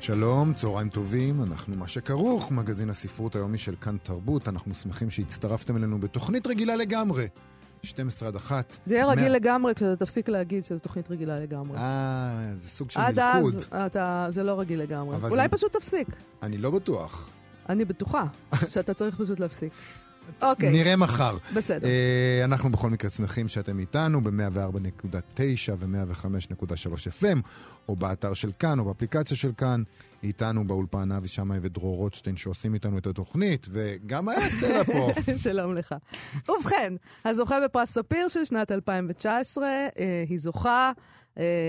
שלום, צהריים טובים, אנחנו מה שכרוך, מגזין הספרות היומי של כאן תרבות. אנחנו שמחים שהצטרפתם אלינו בתוכנית רגילה לגמרי. 12 עד 1. זה יהיה רגיל 100... לגמרי כשאתה תפסיק להגיד שזו תוכנית רגילה לגמרי. אה, זה סוג של עד מלכוד. אז אתה, זה לא רגיל לגמרי. אולי זה- פשוט תפסיק. אני לא בטוח. אני בטוחה שאתה צריך פשוט להפסיק. אוקיי, נראה מחר. בסדר. אה, אנחנו בכל מקרה שמחים שאתם איתנו ב-104.9 ו-105.3 FM, או באתר של כאן, או באפליקציה של כאן. איתנו באולפן אבי שמאי ודרור רוטשטיין שעושים איתנו את התוכנית, וגם היה סלע פה. שלום לך. ובכן, הזוכה בפרס ספיר של שנת 2019, אה, היא זוכה,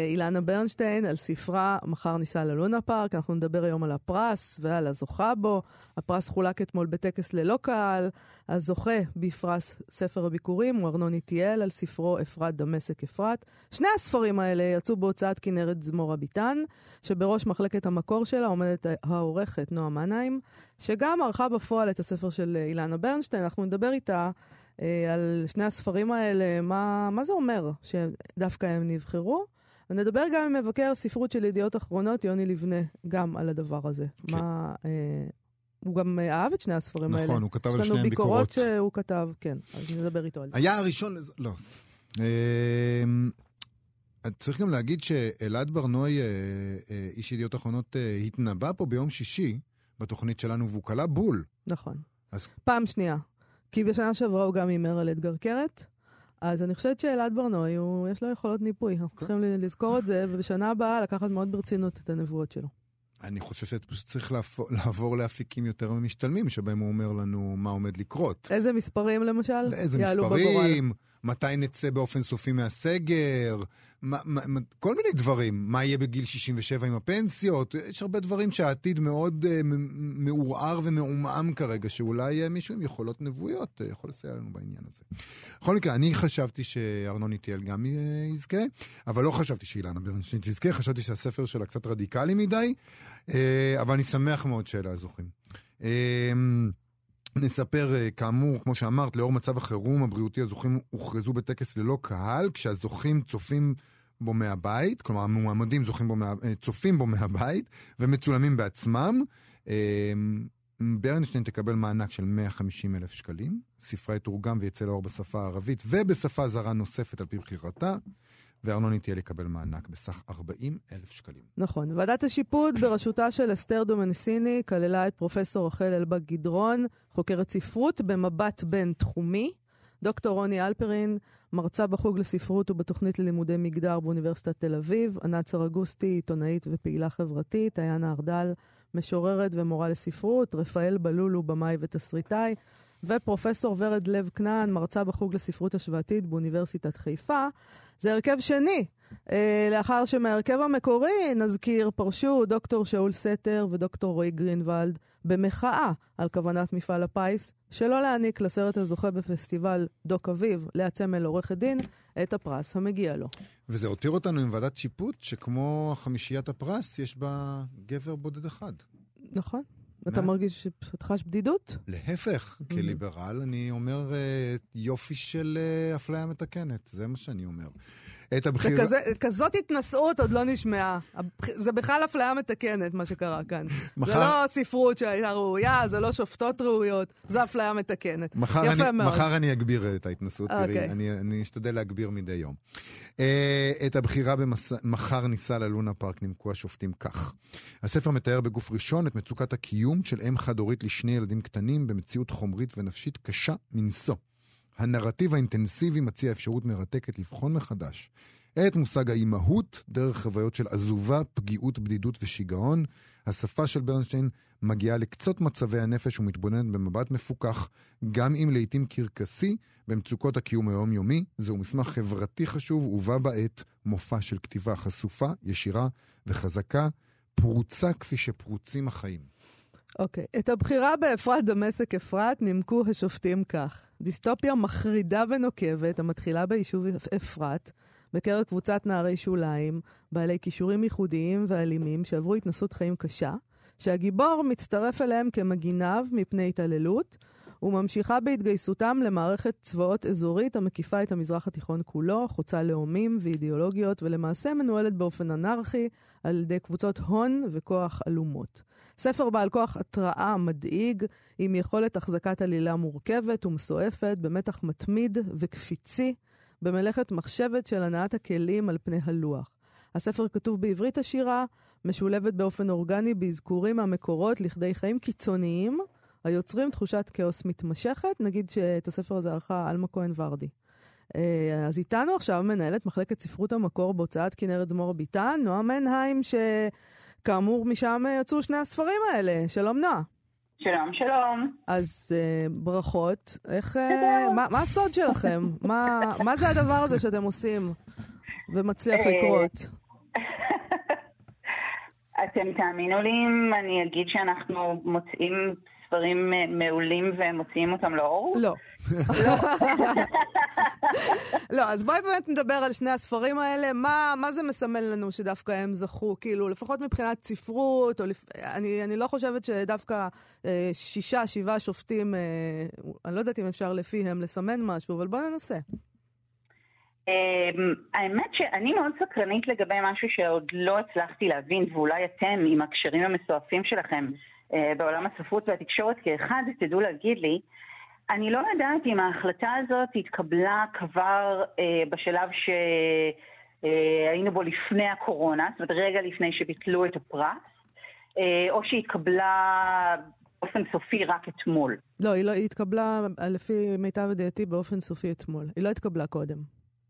אילנה ברנשטיין, על ספרה "מחר ניסע ללונה פארק". אנחנו נדבר היום על הפרס ועל הזוכה בו. הפרס חולק אתמול בטקס ללא קהל. הזוכה בפרס ספר הביקורים הוא ארנון איטיאל על ספרו אפרת דמשק אפרת. שני הספרים האלה יצאו בהוצאת כנרת זמורה ביטן, שבראש מחלקת המקור שלה עומדת העורכת נועה מנהיים. שגם ערכה בפועל את הספר של אה, אילנה ברנשטיין. אנחנו נדבר איתה אה, על שני הספרים האלה, מה, מה זה אומר שדווקא הם נבחרו. ונדבר גם עם מבקר ספרות של ידיעות אחרונות, יוני לבנה, גם על הדבר הזה. כן. מה, אה, הוא גם אה, אהב את שני הספרים האלה. נכון, הוא כתב על יש לנו שניהם ביקורות ביקורות. שהוא כתב, כן, אז נדבר איתו על זה. היה הראשון, לא. אמ, צריך גם להגיד שאלעד ברנועי, אה, אה, איש ידיעות אחרונות, התנבא פה ביום שישי בתוכנית שלנו, והוא כלה בול. נכון. אז- פעם שנייה. כי בשנה שעברה הוא גם הימר על אדגר קרת, אז אני חושבת שאלעד ברנועי, הוא- יש לו יכולות ניפוי. אנחנו צריכים ל- לזכור את זה, ובשנה הבאה לקחת מאוד ברצינות את הנבואות שלו. אני חושב שפשוט צריך לעבור, לעבור לאפיקים יותר משתלמים, שבהם הוא אומר לנו מה עומד לקרות. איזה מספרים למשל? יעלו מספרים, מתי נצא באופן סופי מהסגר, מה, מה, מה, כל מיני דברים. מה יהיה בגיל 67 עם הפנסיות? יש הרבה דברים שהעתיד מאוד uh, מעורער ומעומעם כרגע, שאולי uh, מישהו עם יכולות נבואיות uh, יכול לסייע לנו בעניין הזה. בכל מקרה, אני חשבתי שארנון איטיאל גם יזכה, אבל לא חשבתי שאילנה ברנשטיין תזכה, חשבתי שהספר שלה קצת רדיקלי מדי, uh, אבל אני שמח מאוד שאלה הזוכים. Uh, נספר, אה, כאמור, כמו שאמרת, לאור מצב החירום הבריאותי, הזוכים הוכרזו בטקס ללא קהל, כשהזוכים צופים בו מהבית, כלומר המועמדים זוכים בו מה, אה, צופים בו מהבית, ומצולמים בעצמם. אה, ברנשטיין תקבל מענק של 150 אלף שקלים, ספרה יתורגם ויצא לאור בשפה הערבית ובשפה זרה נוספת על פי בחירתה, וארנון איטיאל יקבל מענק בסך 40 אלף שקלים. נכון. ועדת השיפוט בראשותה של אסתר דומנסיני כללה את פרופסור רחל אלבג גדרון, חוקרת ספרות במבט בין-תחומי. דוקטור רוני אלפרין, מרצה בחוג לספרות ובתוכנית ללימודי מגדר באוניברסיטת תל אביב, ענת סרגוסטי, עיתונאית ופעילה חברתית, עיינה ארדל, משוררת ומורה לספרות, רפאל בלולו, במאי ותסריטאי, ופרופסור ורד לב כנען, מרצה בחוג לספרות השוואתית באוניברסיטת חיפה. זה הרכב שני. אה, לאחר שמההרכב המקורי, נזכיר, פרשו דוקטור שאול סתר ודוקטור רועי גרינוולד במחאה על כוונת מפעל הפיס שלא להעניק לסרט הזוכה בפסטיבל דוק אביב, לאה צמל עורכת דין, את הפרס המגיע לו. וזה הותיר אותנו עם ועדת שיפוט, שכמו חמישיית הפרס, יש בה גבר בודד אחד. נכון? אתה מרגיש שאתה חש בדידות? להפך, Mm-hmm. כליברל, אני אומר אה, יופי של אה, אפליה מתקנת, זה מה שאני אומר. את הבחירה... וכזה- כזאת התנשאות עוד לא נשמעה. זה בכלל אפליה מתקנת, מה שקרה כאן. זה מחר- לא ספרות שהייתה ראויה, זה לא שופטות ראויות, זה אפליה מתקנת. מחר יפה אני, מאוד. מחר אני אגביר את ההתנסות, תראי, אוקיי. אני, אני אשתדל להגביר מדי יום. אה, את הבחירה במחר ניסע ללונה פארק נימקו השופטים כך. הספר מתאר בגוף ראשון את מצוקת הקיום של אם חד-הורית לשני ילדים קטנים במציאות חומרית ונפשית קשה מנשוא. הנרטיב האינטנסיבי מציע אפשרות מרתקת לבחון מחדש את מושג האימהות דרך חוויות של עזובה, פגיעות, בדידות ושיגעון. השפה של ברנשטיין מגיעה לקצות מצבי הנפש ומתבוננת במבט מפוכח, גם אם לעיתים קרקסי, במצוקות הקיום היומיומי. זהו מסמך חברתי חשוב ובה בעת מופע של כתיבה חשופה, ישירה וחזקה, פרוצה כפי שפרוצים החיים. אוקיי. את הבחירה באפרת דמשק אפרת נימקו השופטים כך: דיסטופיה מחרידה ונוקבת המתחילה ביישוב אפרת, בקרב קבוצת נערי שוליים, בעלי כישורים ייחודיים ואלימים שעברו התנסות חיים קשה, שהגיבור מצטרף אליהם כמגיניו מפני התעללות, וממשיכה בהתגייסותם למערכת צבאות אזורית המקיפה את המזרח התיכון כולו, חוצה לאומים ואידיאולוגיות, ולמעשה מנוהלת באופן אנרכי על ידי קבוצות הון וכוח עלומות. ספר בעל כוח התראה מדאיג, עם יכולת החזקת עלילה מורכבת ומסועפת, במתח מתמיד וקפיצי, במלאכת מחשבת של הנעת הכלים על פני הלוח. הספר כתוב בעברית עשירה, משולבת באופן אורגני באזכורים מהמקורות לכדי חיים קיצוניים, היוצרים תחושת כאוס מתמשכת. נגיד שאת הספר הזה ערכה עלמה כהן ורדי. אה, אז איתנו עכשיו מנהלת מחלקת ספרות המקור בהוצאת כנרת זמור ביטן, נועה מנהיים, שכאמור משם יצאו שני הספרים האלה. שלום נועה. שלום, שלום. אז uh, ברכות. איך, uh, מה, מה הסוד שלכם? מה, מה זה הדבר הזה שאתם עושים ומצליח לקרות? אתם תאמינו לי אם אני אגיד שאנחנו מוצאים ספרים מעולים ומוציאים אותם לאור? לא. לא. לא, אז בואי באמת נדבר על שני הספרים האלה. מה, מה זה מסמל לנו שדווקא הם זכו? כאילו, לפחות מבחינת ספרות, או לפ... אני, אני לא חושבת שדווקא אה, שישה, שבעה שופטים, אה, אני לא יודעת אם אפשר לפיהם לסמן משהו, אבל בואו ננסה. Um, האמת שאני מאוד סקרנית לגבי משהו שעוד לא הצלחתי להבין, ואולי אתם, עם הקשרים המסועפים שלכם בעולם הספרות והתקשורת כאחד, תדעו להגיד לי, אני לא יודעת אם ההחלטה הזאת התקבלה כבר uh, בשלב שהיינו uh, בו לפני הקורונה, זאת אומרת רגע לפני שביטלו את הפרס, uh, או שהתקבלה באופן סופי רק אתמול. לא, היא לא, היא התקבלה, לפי מיטב ידיעתי, באופן סופי אתמול. היא לא התקבלה קודם.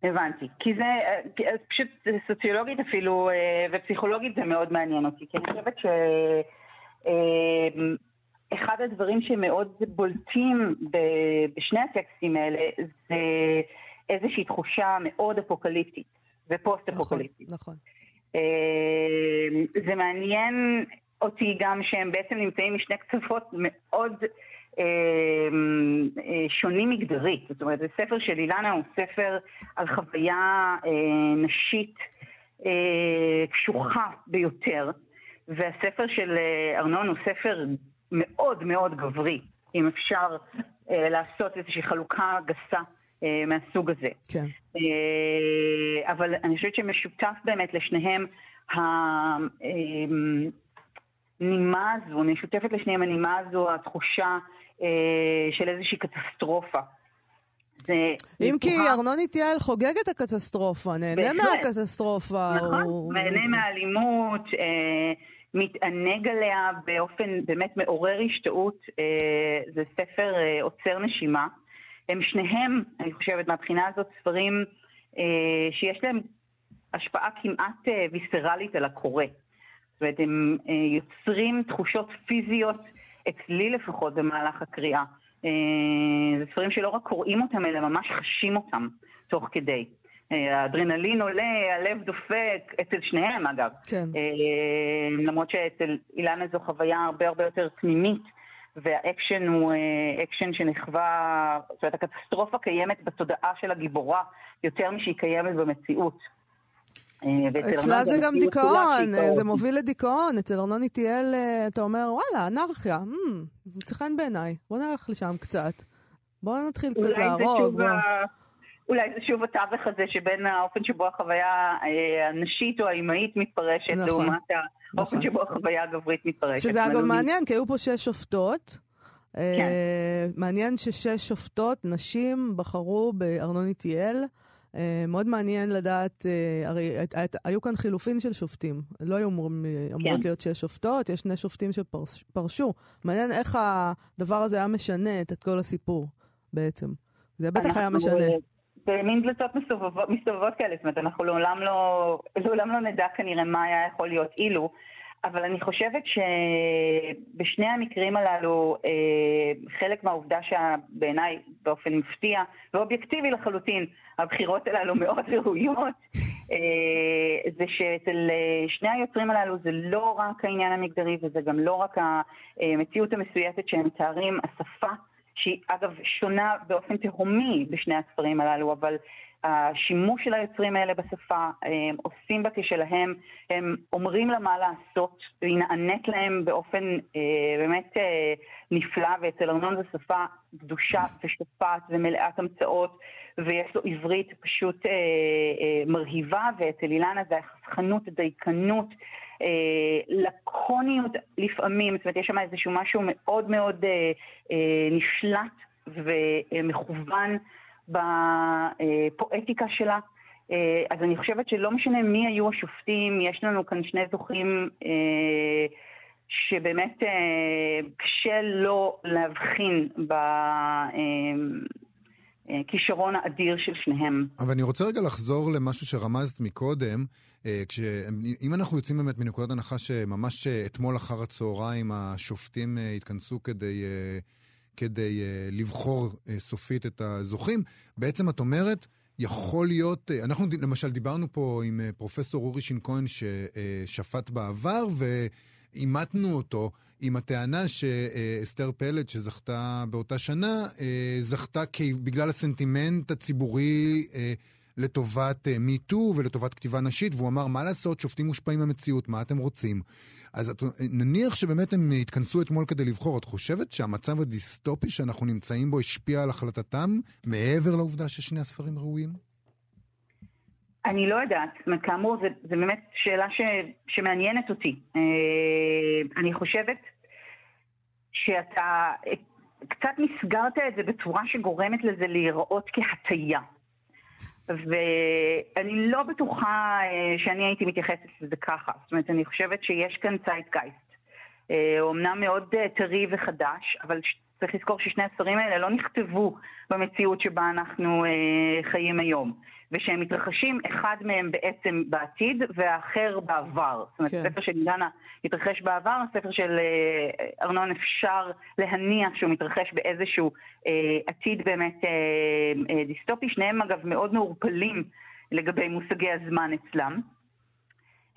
הבנתי. כי זה, פשוט סוציולוגית אפילו, ופסיכולוגית זה מאוד מעניין אותי. כי אני חושבת ש... אחד הדברים שמאוד בולטים בשני הטקסטים האלה זה איזושהי תחושה מאוד אפוקליפטית ופוסט-אפוקליפטית. נכון, נכון. זה מעניין אותי גם שהם בעצם נמצאים משני קצוות מאוד שונים מגדרית. זאת אומרת, הספר של אילנה הוא ספר על חוויה נשית קשוחה ביותר, והספר של ארנון הוא ספר מאוד מאוד גברי, אם אפשר אה, לעשות איזושהי חלוקה גסה אה, מהסוג הזה. כן. אה, אבל אני חושבת שמשותף באמת לשניהם הנימה הזו, משותפת לשניהם הנימה הזו, התחושה אה, של איזושהי קטסטרופה. אם כי ארנון איטיאל חוגג את הקטסטרופה, נהנה מהקטסטרופה. נכון, נהנה מהאלימות. מתענג עליה באופן באמת מעורר השתאות. אה, זה ספר אה, עוצר נשימה. הם שניהם, אני חושבת, מהבחינה הזאת, ספרים אה, שיש להם השפעה כמעט ויסרלית על הקורא. זאת אומרת, הם יוצרים תחושות פיזיות, אצלי לפחות, במהלך הקריאה. זה ספרים שלא רק קוראים אותם, אלא ממש חשים אותם תוך כדי. האדרנלין עולה, הלב דופק, אצל שניהם אגב. כן. אה, למרות שאצל אילנה זו חוויה הרבה הרבה יותר פנימית, והאקשן הוא אה, אקשן שנחווה, זאת אומרת, הקטסטרופה קיימת בתודעה של הגיבורה יותר משהיא קיימת במציאות. אה, אצלה זה גם דיכאון, זה מוביל לדיכאון. אצל ארנון איטיאל אתה אומר, וואלה, אנרכיה, מוצא חן בעיניי, בוא נלך לשם קצת. בואו נתחיל קצת להרוג. אולי זה שוב התווך הזה שבין האופן שבו החוויה אה, הנשית או האימהית מתפרשת, נכון, לעומת האופן נכון. שבו החוויה הגברית מתפרשת. שזה אגב מעניין, כי היו פה שש שופטות. אה, כן. Uh, מעניין ששש שופטות, נשים, בחרו בארנון איטיאל. Uh, מאוד מעניין לדעת, uh, הרי היו כאן חילופין של שופטים. לא היו אמורים כן. להיות שש שופטות, יש שני שופטים שפרשו. מעניין איך הדבר הזה היה משנה את כל הסיפור בעצם. זה בטח היה משנה. במין דלתות מסובבות, מסתובבות כאלה, זאת אומרת, אנחנו לעולם לא, לעולם לא נדע כנראה מה היה יכול להיות אילו, אבל אני חושבת שבשני המקרים הללו, אה, חלק מהעובדה שבעיניי באופן מפתיע ואובייקטיבי לחלוטין, הבחירות הללו מאוד ראויות, זה שאצל שני היוצרים הללו זה לא רק העניין המגדרי וזה גם לא רק המציאות המסויטת שהם מתארים, השפה שהיא אגב שונה באופן תהומי בשני הספרים הללו, אבל השימוש של היוצרים האלה בשפה, הם עושים בה כשלהם, הם אומרים לה מה לעשות, והיא נענית להם באופן אה, באמת אה, נפלא, ואצל ארנון זו שפה קדושה ושופעת ומלאת המצאות, ויש לו עברית פשוט אה, אה, מרהיבה, ואצל אילנה זה החסכנות, הדייקנות. אה, לקוניות לפעמים, זאת אומרת יש שם איזשהו משהו מאוד מאוד אה, אה, נשלט ומכוון בפואטיקה שלה. אז אני חושבת שלא משנה מי היו השופטים, יש לנו כאן שני זוכים שבאמת קשה לא להבחין בכישרון האדיר של שניהם. אבל אני רוצה רגע לחזור למשהו שרמזת מקודם. כש... אם אנחנו יוצאים באמת מנקודת הנחה שממש אתמול אחר הצהריים השופטים התכנסו כדי כדי uh, לבחור uh, סופית את הזוכים. בעצם את אומרת, יכול להיות, uh, אנחנו למשל דיברנו פה עם uh, פרופסור אורי שינקוין ששפט uh, בעבר, ואימתנו אותו עם הטענה שאסתר פלד, שזכתה באותה שנה, uh, זכתה בגלל הסנטימנט הציבורי uh, לטובת מיטו uh, ולטובת כתיבה נשית, והוא אמר, מה לעשות, שופטים מושפעים מהמציאות, מה אתם רוצים? אז את, נניח שבאמת הם התכנסו אתמול כדי לבחור, את חושבת שהמצב הדיסטופי שאנחנו נמצאים בו השפיע על החלטתם, מעבר לעובדה ששני הספרים ראויים? אני לא יודעת, זאת אומרת, כאמור, זו באמת שאלה ש, שמעניינת אותי. אה, אני חושבת שאתה קצת מסגרת את זה בצורה שגורמת לזה להיראות כהטייה. ואני לא בטוחה אה, שאני הייתי מתייחסת לזה ככה. זאת אומרת, אני חושבת שיש כאן צייטגייסט. אומנם אה, מאוד אה, טרי וחדש, אבל צריך לזכור ששני הספרים האלה לא נכתבו במציאות שבה אנחנו חיים היום. ושהם מתרחשים, אחד מהם בעצם בעתיד והאחר בעבר. זאת אומרת, כן. ספר של אילנה מתרחש בעבר, ספר של אה, ארנון אפשר להניח שהוא מתרחש באיזשהו אה, עתיד באמת אה, אה, דיסטופי. שניהם אגב מאוד מעורפלים לגבי מושגי הזמן אצלם.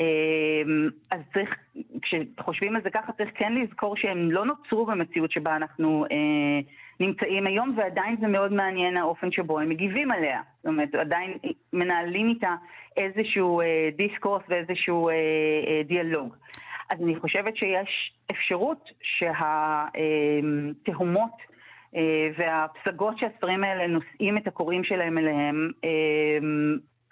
אה, אז צריך, כשחושבים על זה ככה, צריך כן לזכור שהם לא נוצרו במציאות שבה אנחנו אה, נמצאים היום, ועדיין זה מאוד מעניין האופן שבו הם מגיבים עליה. זאת אומרת, עדיין מנהלים איתה איזשהו אה, דיסקורס ואיזשהו אה, אה, דיאלוג. אז אני חושבת שיש אפשרות שהתהומות אה, והפסגות שהספרים האלה נושאים את הקוראים שלהם אליהם, אה,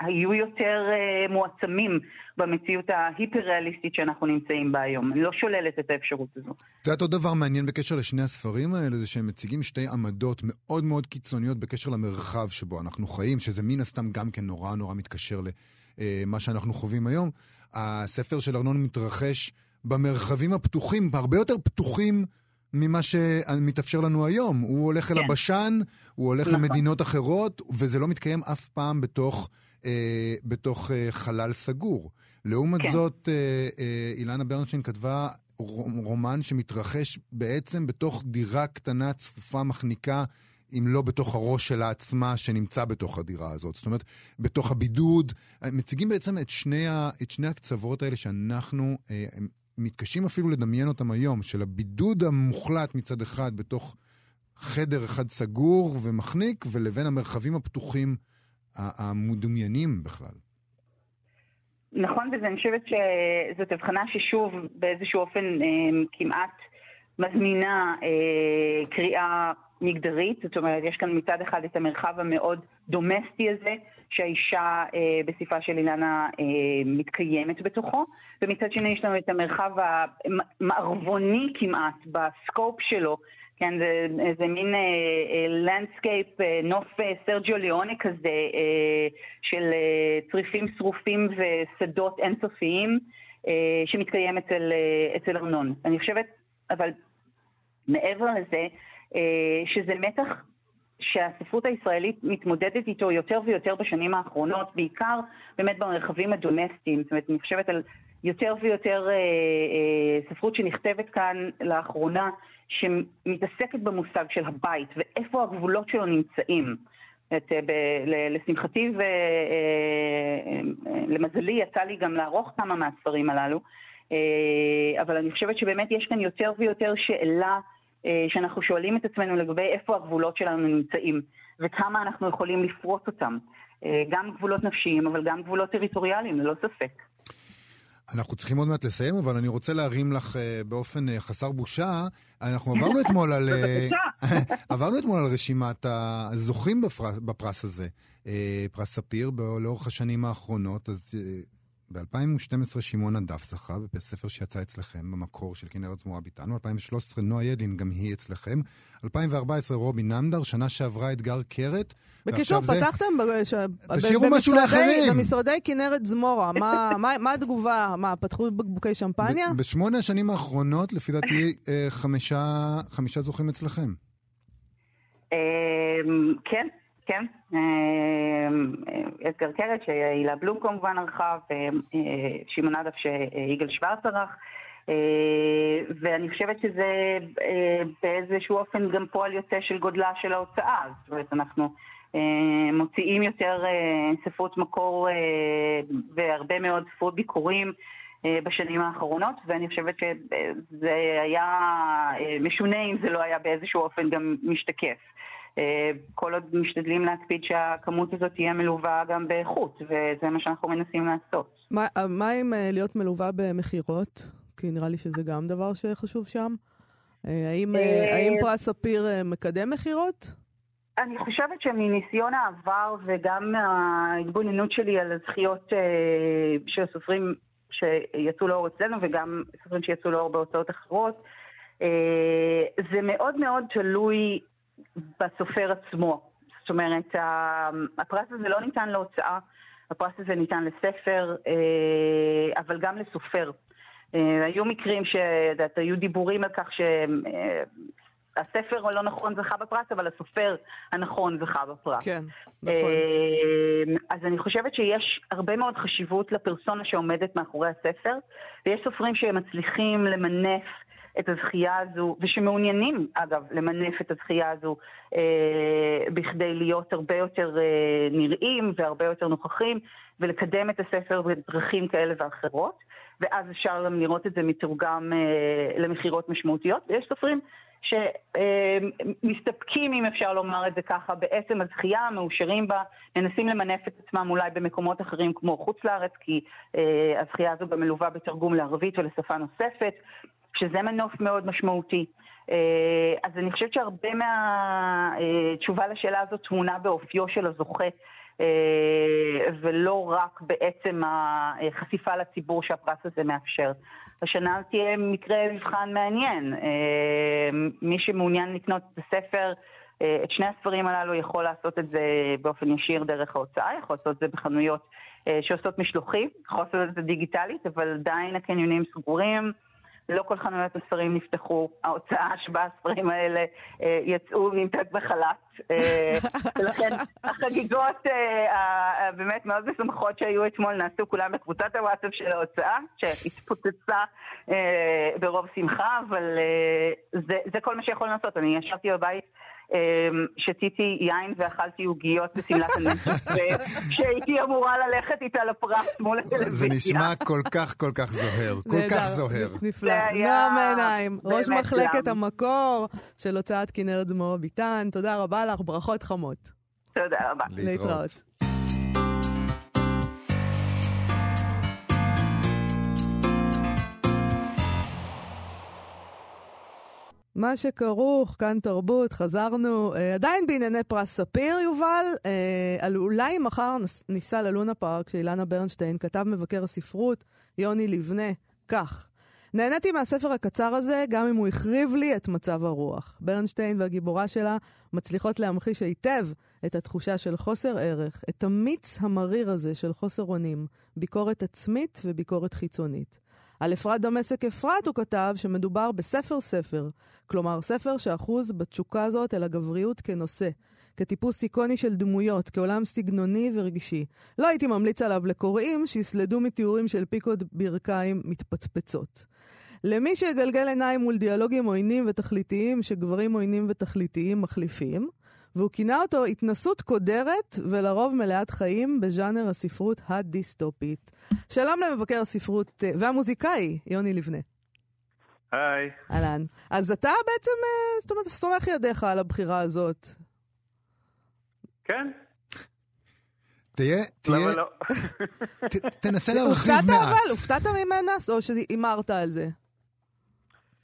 היו יותר uh, מועצמים במציאות ההיפר-ריאליסטית שאנחנו נמצאים בה היום. אני לא שוללת את האפשרות הזו. את יודעת עוד דבר מעניין בקשר לשני הספרים האלה, זה שהם מציגים שתי עמדות מאוד מאוד קיצוניות בקשר למרחב שבו אנחנו חיים, שזה מן הסתם גם כן נורא נורא מתקשר למה uh, שאנחנו חווים היום. הספר של ארנון מתרחש במרחבים הפתוחים, הרבה יותר פתוחים ממה שמתאפשר לנו היום. הוא הולך כן. אל הבשן, הוא הולך נכון. למדינות אחרות, וזה לא מתקיים אף פעם בתוך... אה, בתוך אה, חלל סגור. לעומת כן. זאת, אה, אה, אילנה ברנשטיין כתבה רומן שמתרחש בעצם בתוך דירה קטנה, צפופה, מחניקה. אם לא בתוך הראש שלה עצמה שנמצא בתוך הדירה הזאת. זאת אומרת, בתוך הבידוד. מציגים בעצם את שני, ה, את שני הקצוות האלה שאנחנו אה, מתקשים אפילו לדמיין אותם היום, של הבידוד המוחלט מצד אחד בתוך חדר אחד סגור ומחניק, ולבין המרחבים הפתוחים המדומיינים בכלל. נכון, ואני חושבת שזאת הבחנה ששוב באיזשהו אופן אה, כמעט מזמינה אה, קריאה מגדרית, זאת אומרת, יש כאן מצד אחד את המרחב המאוד דומסטי הזה, שהאישה אה, בספרה של אילנה אה, מתקיימת בתוכו, ומצד שני יש לנו את המרחב המערבוני כמעט, ב scope שלו, כן, זה, זה מין landscape, אה, אה, נוף אה, סרג'יו ליאונה כזה, אה, של אה, צריפים שרופים ושדות אינסופיים, אה, שמתקיים אצל, אה, אצל ארנון. אני חושבת, אבל מעבר לזה, uh, שזה מתח שהספרות הישראלית מתמודדת איתו יותר ויותר בשנים האחרונות, בעיקר באמת במרחבים הדומסטיים. זאת אומרת, אני חושבת על יותר ויותר אה, אה, ספרות שנכתבת כאן לאחרונה, שמתעסקת במושג של הבית ואיפה הגבולות שלו נמצאים. את, ב, ל, לשמחתי ולמזלי יצא לי גם לערוך כמה מהספרים הללו, אבל אני חושבת שבאמת יש כאן יותר ויותר שאלה שאנחנו שואלים את עצמנו לגבי איפה הגבולות שלנו נמצאים וכמה אנחנו יכולים לפרוץ אותם. גם גבולות נפשיים, אבל גם גבולות טריטוריאליים, ללא ספק. אנחנו צריכים עוד מעט לסיים, אבל אני רוצה להרים לך uh, באופן uh, חסר בושה. אנחנו עברנו אתמול על... uh, עברנו אתמול על רשימת הזוכים בפרס, בפרס הזה, פרס ספיר, לאורך השנים האחרונות. אז ב-2012 שמעון הדף זכה, בספר שיצא אצלכם, במקור של כנרת זמורה ביטנו. 2013 נועה ידלין, גם היא אצלכם. 2014 רובי נמדר, שנה שעברה אתגר קרת. בקיצור, פתחתם ש... תשאירו משהו לאחרים. במשרדי כנרת זמורה, מה, מה, מה התגובה? מה, פתחו בקבוקי שמפניה? בשמונה השנים האחרונות, לפי דעתי, אה, חמישה, חמישה זוכים אצלכם. אמ, כן, כן. אתגר אמ, קרת, שהילה בלום כמובן ערכה, ושמעון אדף שיגאל שוורץ ערך. אה, ואני חושבת שזה אה, באיזשהו אופן גם פועל יוצא של גודלה של ההוצאה. זאת אומרת, אנחנו אה, מוציאים יותר ספרות מקור והרבה מאוד ספרות ביקורים בשנים האחרונות, ואני חושבת שזה היה משונה אם זה לא היה באיזשהו אופן גם משתקף. כל עוד משתדלים להקפיד שהכמות הזאת תהיה מלווה גם באיכות, וזה מה שאנחנו מנסים לעשות. מה, מה עם להיות מלווה במכירות? כי נראה לי שזה גם דבר שחשוב שם. אה, האם, אה, האם פרס ספיר אה, מקדם מכירות? אני חושבת שמניסיון העבר וגם מההתבוננות שלי על הזכיות של סופרים שיצאו לאור אצלנו וגם סופרים שיצאו לאור בהוצאות אחרות, זה מאוד מאוד תלוי בסופר עצמו. זאת אומרת, הפרס הזה לא ניתן להוצאה, הפרס הזה ניתן לספר, אבל גם לסופר. אה, היו מקרים שאת היו דיבורים על כך שהספר הלא נכון זכה בפרס, אבל הסופר הנכון זכה בפרס. כן, נכון. אה, אז אני חושבת שיש הרבה מאוד חשיבות לפרסונה שעומדת מאחורי הספר, ויש סופרים שמצליחים למנף את הזכייה הזו, ושמעוניינים, אגב, למנף את הזכייה הזו אה, בכדי להיות הרבה יותר אה, נראים והרבה יותר נוכחים, ולקדם את הספר בדרכים כאלה ואחרות. ואז אפשר גם לראות את זה מתורגם אה, למכירות משמעותיות. ויש סופרים שמסתפקים, אה, אם אפשר לומר את זה ככה, בעצם הזכייה, מאושרים בה, מנסים למנף את עצמם אולי במקומות אחרים כמו חוץ לארץ, כי אה, הזכייה הזו גם מלווה בתרגום לערבית ולשפה נוספת, שזה מנוף מאוד משמעותי. אה, אז אני חושבת שהרבה מהתשובה אה, לשאלה הזאת טמונה באופיו של הזוכה. אה, ולא רק בעצם החשיפה לציבור שהפרס הזה מאפשר. השנה תהיה מקרה מבחן מעניין. מי שמעוניין לקנות את הספר, את שני הספרים הללו יכול לעשות את זה באופן ישיר דרך ההוצאה, יכול לעשות את זה בחנויות שעושות משלוחים, יכול לעשות את זה דיגיטלית, אבל עדיין הקניונים סגורים. לא כל חנויות הספרים נפתחו, ההוצאה שבה הספרים האלה אה, יצאו נמצאת בחל"ת. אה, ולכן החגיגות אה, באמת מאוד משמחות שהיו אתמול נעשו כולם בקבוצת הוואטסאפ של ההוצאה, שהתפוצצה אה, ברוב שמחה, אבל אה, זה, זה כל מה שיכול לעשות. אני ישבתי בבית שתיתי יין ואכלתי עוגיות בשמלת הנפש, שהייתי אמורה ללכת איתה לפרס מול הטלוויזיה. זה נשמע כל כך כל כך זוהר, כל כך זוהר. נפלא. נועם עיניים, ראש מחלקת המקור של הוצאת כנרת זמורה ביטן, תודה רבה לך, ברכות חמות. תודה רבה. להתראות. מה שכרוך, כאן תרבות, חזרנו, אה, עדיין בענייני פרס ספיר, יובל, אה, על אולי מחר ניסע ללונה פארק של אילנה ברנשטיין, כתב מבקר הספרות יוני לבנה, כך: נהניתי מהספר הקצר הזה, גם אם הוא החריב לי את מצב הרוח. ברנשטיין והגיבורה שלה מצליחות להמחיש היטב את התחושה של חוסר ערך, את המיץ המריר הזה של חוסר אונים, ביקורת עצמית וביקורת חיצונית. על אפרת דמשק אפרת הוא כתב שמדובר בספר ספר, כלומר ספר שאחוז בתשוקה הזאת אל הגבריות כנושא, כטיפוס איקוני של דמויות, כעולם סגנוני ורגשי. לא הייתי ממליץ עליו לקוראים שיסלדו מתיאורים של פיקוד ברכיים מתפצפצות. למי שיגלגל עיניים מול דיאלוגים עוינים ותכליתיים שגברים עוינים ותכליתיים מחליפים, והוא כינה אותו התנסות קודרת ולרוב מלאת חיים בז'אנר הספרות הדיסטופית. שלום למבקר הספרות אה, והמוזיקאי, יוני לבנה. היי. אהלן. אז אתה בעצם, אה, זאת אומרת, סומך ידיך על הבחירה הזאת. כן? תהיה, תהיה, למה לא? תנסה להרחיב הופתעת מעט. אבל? הופתעת ממנה? או שהימרת על זה?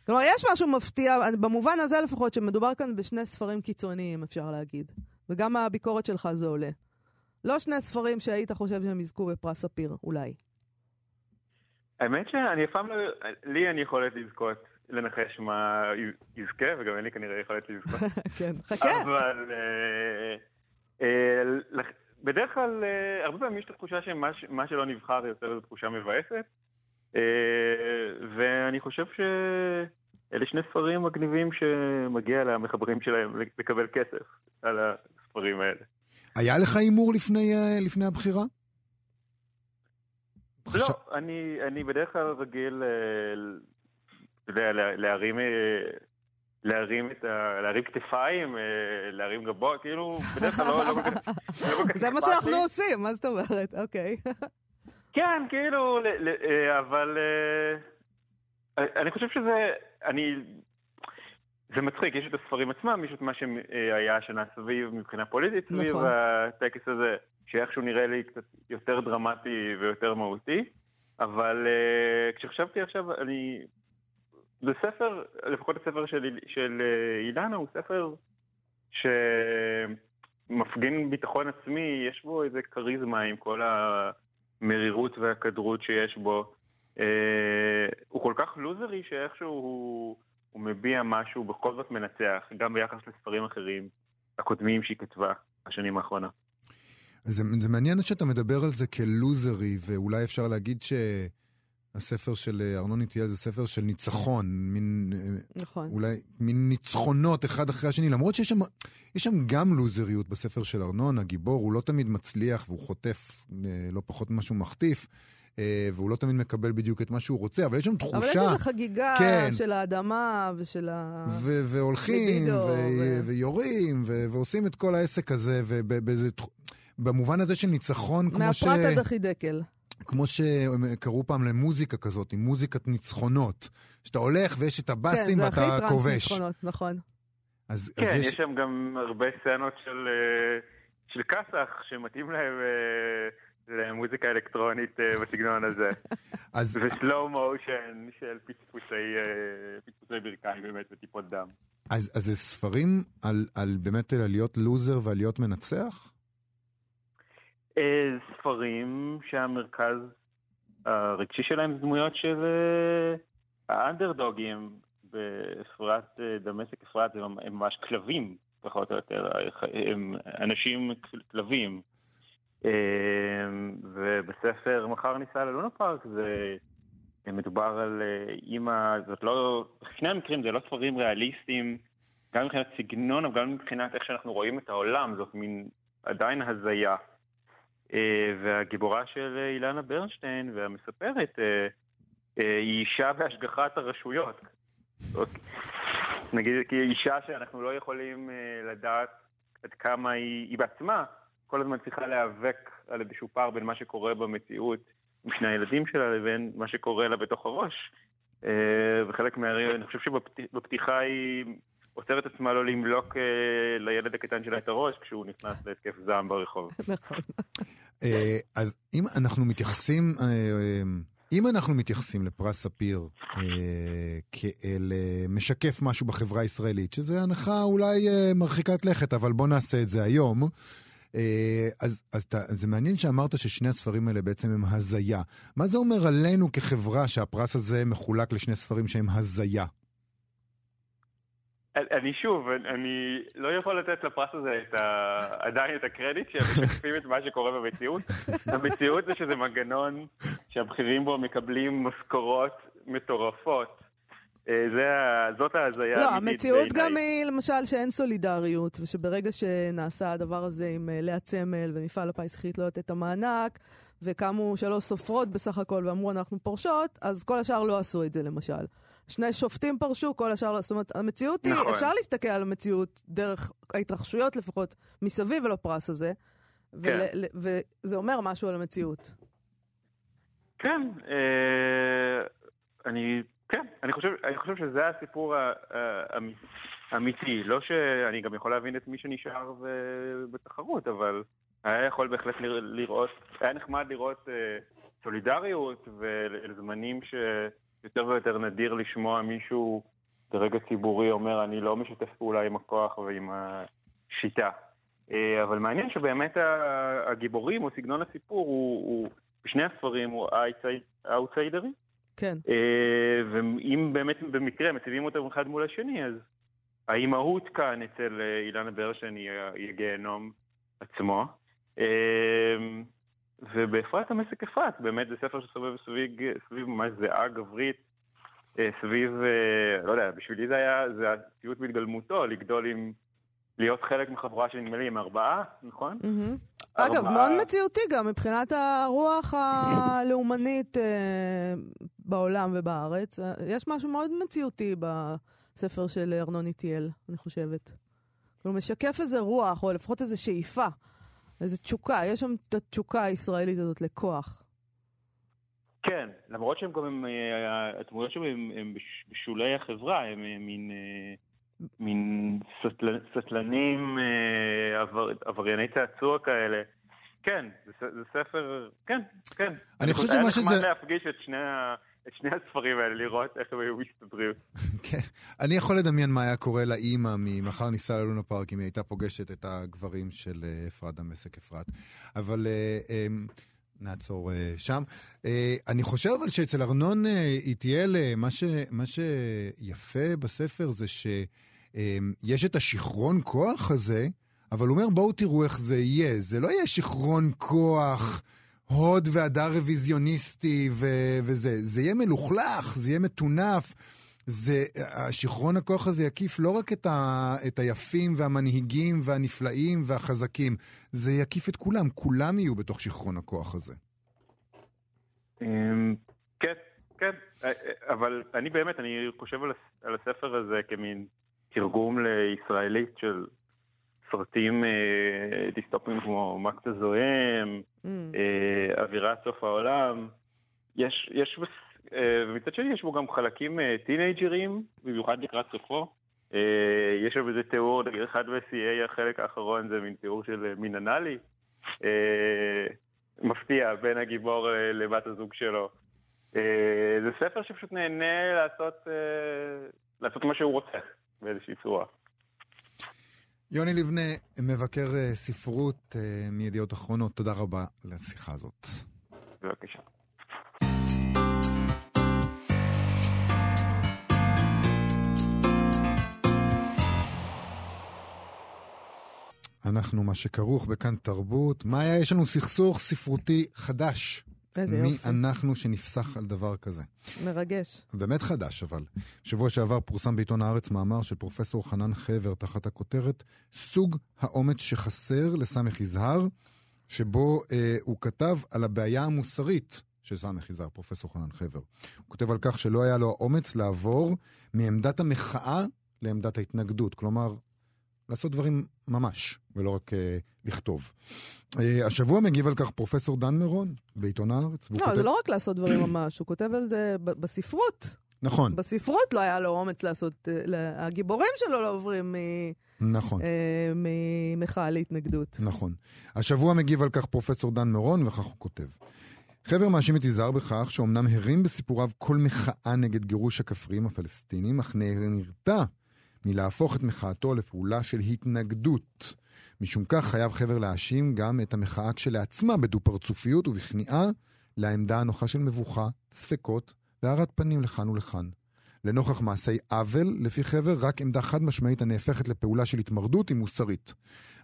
כלומר, יש משהו מפתיע, במובן הזה לפחות, שמדובר כאן בשני ספרים קיצוניים, אפשר להגיד. וגם הביקורת שלך זה עולה. לא שני ספרים שהיית חושב שהם יזכו בפרס ספיר, אולי. האמת שאני אף פעם לא... לי אין יכולת לזכות, לנחש מה יזכה, וגם אין לי כנראה יכולת לזכות. כן, חכה. אבל אה, אה, בדרך כלל, אה, הרבה פעמים יש את התחושה שמה שלא נבחר יוצר איזו תחושה מבאסת. אה, ואני חושב שאלה שני ספרים מגניבים שמגיע למחברים שלהם לקבל כסף על הספרים האלה. היה לך הימור לפני, אה, לפני הבחירה? לא, חשב- אני, אני בדרך כלל רגיל, אה, יודע, לה- להרים, להרים את ה... להרים כתפיים, להרים גבות, כאילו, בדרך כלל לא, לא. לא כל כך זה מה שאנחנו. עושים, מה זאת אומרת? אוקיי. כן, כאילו, אה, אבל אה, אני חושב שזה, אני, זה מצחיק, יש את הספרים עצמם, יש את מה שהיה השנה סביב מבחינה פוליטית, סביב נכון. הטקס הזה, שאיכשהו נראה לי קצת יותר דרמטי ויותר מהותי, אבל אה, כשחשבתי עכשיו, אני, זה ספר, לפחות הספר של, של אה, אילנה הוא ספר שמפגין ביטחון עצמי, יש בו איזה כריזמה עם כל המרירות והכדרות שיש בו. אה, הוא כל כך לוזרי שאיכשהו הוא, הוא מביע משהו בכל זאת מנצח, גם ביחס לספרים אחרים, הקודמים שהיא כתבה בשנים האחרונות. זה, זה מעניין שאתה מדבר על זה כלוזרי, ואולי אפשר להגיד שהספר של אה, ארנון איטיאל זה ספר של ניצחון, מין, אה, נכון. אולי מין ניצחונות אחד אחרי השני, למרות שיש שם, יש שם גם לוזריות בספר של ארנון, הגיבור, הוא לא תמיד מצליח והוא חוטף אה, לא פחות ממה שהוא מחטיף. והוא לא תמיד מקבל בדיוק את מה שהוא רוצה, אבל יש שם תחושה... אבל יש איזו חגיגה כן. של האדמה ושל ה... ו- והולכים, ו- ו- ויורים, ו- ועושים את כל העסק הזה, ובמובן הזה של ניצחון, כמו, ש... מהפרט עד החידקל. כמו שקראו פעם למוזיקה כזאת, עם מוזיקת ניצחונות. שאתה הולך ויש את הבאסים כן, זה הכי ואתה טרנס כובש. ניצחונות, נכון. אז, כן, אז יש... יש שם גם הרבה סצנות של, אה, של כסח שמתאים להם אה, למוזיקה אלקטרונית אה, בסגנון הזה. אז, וסלואו מושן של פצפוצי, פצפוצי ברכיים באמת וטיפות דם. אז, אז זה ספרים על, על באמת על להיות לוזר ועל להיות מנצח? אה, ספרים שהמרכז הרגשי שלהם זה דמויות של אה, האנדרדוגים באפרת, אה, דמשק אפרת, הם ממש כלבים, פחות או יותר, הם אנשים כלבים. ובספר מחר ניסע ללונה פארק זה מדובר על אימא, זאת לא, בשני המקרים זה לא ספרים ריאליסטיים, גם מבחינת סגנון, אבל גם מבחינת איך שאנחנו רואים את העולם, זאת מין עדיין הזיה. אה, והגיבורה של אה, אילנה ברנשטיין והמספרת אה, היא אישה בהשגחת הרשויות. זאת, נגיד, כי היא אישה שאנחנו לא יכולים לדעת עד כמה היא, היא בעצמה כל הזמן צריכה להיאבק על איזשהו פער בין מה שקורה במציאות עם שני הילדים שלה לבין מה שקורה לה בתוך הראש. וחלק מה... אני חושב שבפתיחה היא עוצרת עצמה לא למלוק אה, לילד הקטן שלה את הראש כשהוא נכנס להתקף זעם ברחוב. נכון. אה, אז אם אנחנו מתייחסים, אה, אם אנחנו מתייחסים לפרס ספיר אה, כאל אה, משקף משהו בחברה הישראלית, שזה הנחה אולי אה, מרחיקת לכת, אבל בוא נעשה את זה היום. אה, אז, אז אתה, זה מעניין שאמרת ששני הספרים האלה בעצם הם הזיה. מה זה אומר עלינו כחברה שהפרס הזה מחולק לשני ספרים שהם הזיה? אני שוב, אני לא יכול לתת לפרס הזה את ה... עדיין את הקרדיט שהם משקפים את מה שקורה במציאות. המציאות זה שזה מנגנון שהבכירים בו מקבלים משכורות מטורפות. אה, זה, זאת ההזיה לא, המציאות. גם היא, למשל, שאין סולידריות, ושברגע שנעשה הדבר הזה עם אה, לאה צמל ומפעל הפיס החליט לא לתת את המענק, וקמו שלוש סופרות בסך הכל ואמרו אנחנו פורשות, אז כל השאר לא עשו את זה למשל. שני שופטים פרשו, כל השאר, לא. זאת אומרת, המציאות היא, נכון. אפשר להסתכל על המציאות דרך ההתרחשויות לפחות, מסביב אל הפרס הזה, כן. ול- ל- וזה אומר משהו על המציאות. כן, אה, אני, כן, אני חושב, אני חושב שזה הסיפור האמיתי. לא שאני גם יכול להבין את מי שנשאר ב- בתחרות, אבל היה יכול בהחלט לרא- לראות, היה נחמד לראות אה, סולידריות ולזמנים שיותר ויותר נדיר לשמוע מישהו ברגע ציבורי אומר, אני לא משתף פעולה עם הכוח ועם השיטה. אה, אבל מעניין שבאמת הגיבורים או סגנון הסיפור הוא, הוא בשני הספרים הוא האוטסיידרי, כן. אה, ואם באמת במקרה מציבים אותם אחד מול השני, אז האימהות כאן אצל אה, אילנה ברשן היא היא עצמו. ובאפרת המסק אפרת, באמת זה ספר שסובב סביב, סביב ממש זיעה גברית, אה, סביב, אה, לא יודע, בשבילי זה היה, זה הסיוט בהתגלמותו, לגדול עם, להיות חלק מחבורה שנדמה לי עם ארבעה, נכון? אגב, ארבעה- מאוד מציאותי גם מבחינת הרוח הלאומנית אה, בעולם ובארץ. יש משהו מאוד מציאותי בספר של ארנון איטיאל, אני חושבת. הוא משקף איזה רוח, או לפחות איזה שאיפה, איזה תשוקה. יש שם את התשוקה הישראלית הזאת לכוח. כן, למרות שהם גם, הם, אה, הדמויות שלהם הם, הם בש- בשולי החברה, הם אה, מין, אה, מין סטל, סטלנים, אה, עבר, עברייני צעצוע כאלה. כן, זה, זה ספר, כן, כן. אני חושב היה שמה נחמד שזה- להפגיש את שני, ה- את שני הספרים האלה, לראות איך הם היו מסתדרים. כן. אני יכול לדמיין מה היה קורה לאימא ממחר ניסע ללונה פארק אם היא הייתה פוגשת את הגברים של אה, אפרת דמשק אפרת. אבל אה, אה, נעצור אה, שם. אה, אני חושב אבל שאצל ארנון אה, איטיאל, אה, מה, ש, מה שיפה בספר זה שיש את השיכרון כוח הזה, אבל הוא אומר, בואו תראו איך זה יהיה. זה לא יהיה שיכרון כוח. הוד והדר רוויזיוניסטי ו- וזה. זה יהיה מלוכלך, זה יהיה מטונף. זה, השיכרון הכוח הזה יקיף לא רק את, ה, את היפים והמנהיגים והנפלאים והחזקים, זה יקיף את כולם, כולם יהיו בתוך שיכרון הכוח הזה. אמ, כן, כן, אה, אה, אבל אני באמת, אני חושב על הס- על הספר הזה כמין תרגום לישראלית של סרטים אה, דיסטופיים כמו מקס הזוהם, Mm. אה, אווירת סוף העולם. יש, יש, אה, ומצד שני יש בו גם חלקים אה, טינג'רים, במיוחד לקראת סופו. אה, יש שם איזה תיאור, נגיד אחד בשיאי החלק האחרון זה מין תיאור של מין אנאלי. אה, מפתיע בין הגיבור לבת הזוג שלו. אה, זה ספר שפשוט נהנה לעשות, אה, לעשות מה שהוא רוצה באיזושהי צורה. יוני לבנה, מבקר אה, ספרות אה, מידיעות אחרונות, תודה רבה על השיחה הזאת. בבקשה. אנחנו מה שכרוך בכאן תרבות. מאיה, יש לנו סכסוך ספרותי חדש. איזה מי יופי. אנחנו שנפסח על דבר כזה? מרגש. באמת חדש, אבל. שבוע שעבר פורסם בעיתון הארץ מאמר של פרופסור חנן חבר תחת הכותרת סוג האומץ שחסר לסמך יזהר, שבו אה, הוא כתב על הבעיה המוסרית של סמך יזהר, פרופסור חנן חבר. הוא כותב על כך שלא היה לו האומץ לעבור מעמדת המחאה לעמדת ההתנגדות. כלומר, לעשות דברים ממש, ולא רק אה, לכתוב. אה, השבוע מגיב על כך פרופסור דן מירון בעיתון הארץ. לא, כותב- זה לא רק לעשות דברים ממש, הוא כותב על זה בספרות. נכון, בספרות לא היה לו אומץ לעשות, אה, לה- הגיבורים שלו לא עוברים מ- נכון. אה, ממחאה להתנגדות. נכון. השבוע מגיב על כך פרופסור דן מירון, וכך הוא כותב. חבר מאשים את יזהר בכך שאומנם הרים בסיפוריו כל מחאה נגד גירוש הכפריים הפלסטינים, אך נרתע מלהפוך את מחאתו לפעולה של התנגדות. משום כך חייב חבר להאשים גם את המחאה כשלעצמה בדו-פרצופיות ובכניעה לעמדה הנוחה של מבוכה, ספקות והארת פנים לכאן ולכאן. לנוכח מעשי עוול, לפי חבר, רק עמדה חד משמעית הנהפכת לפעולה של התמרדות היא מוסרית.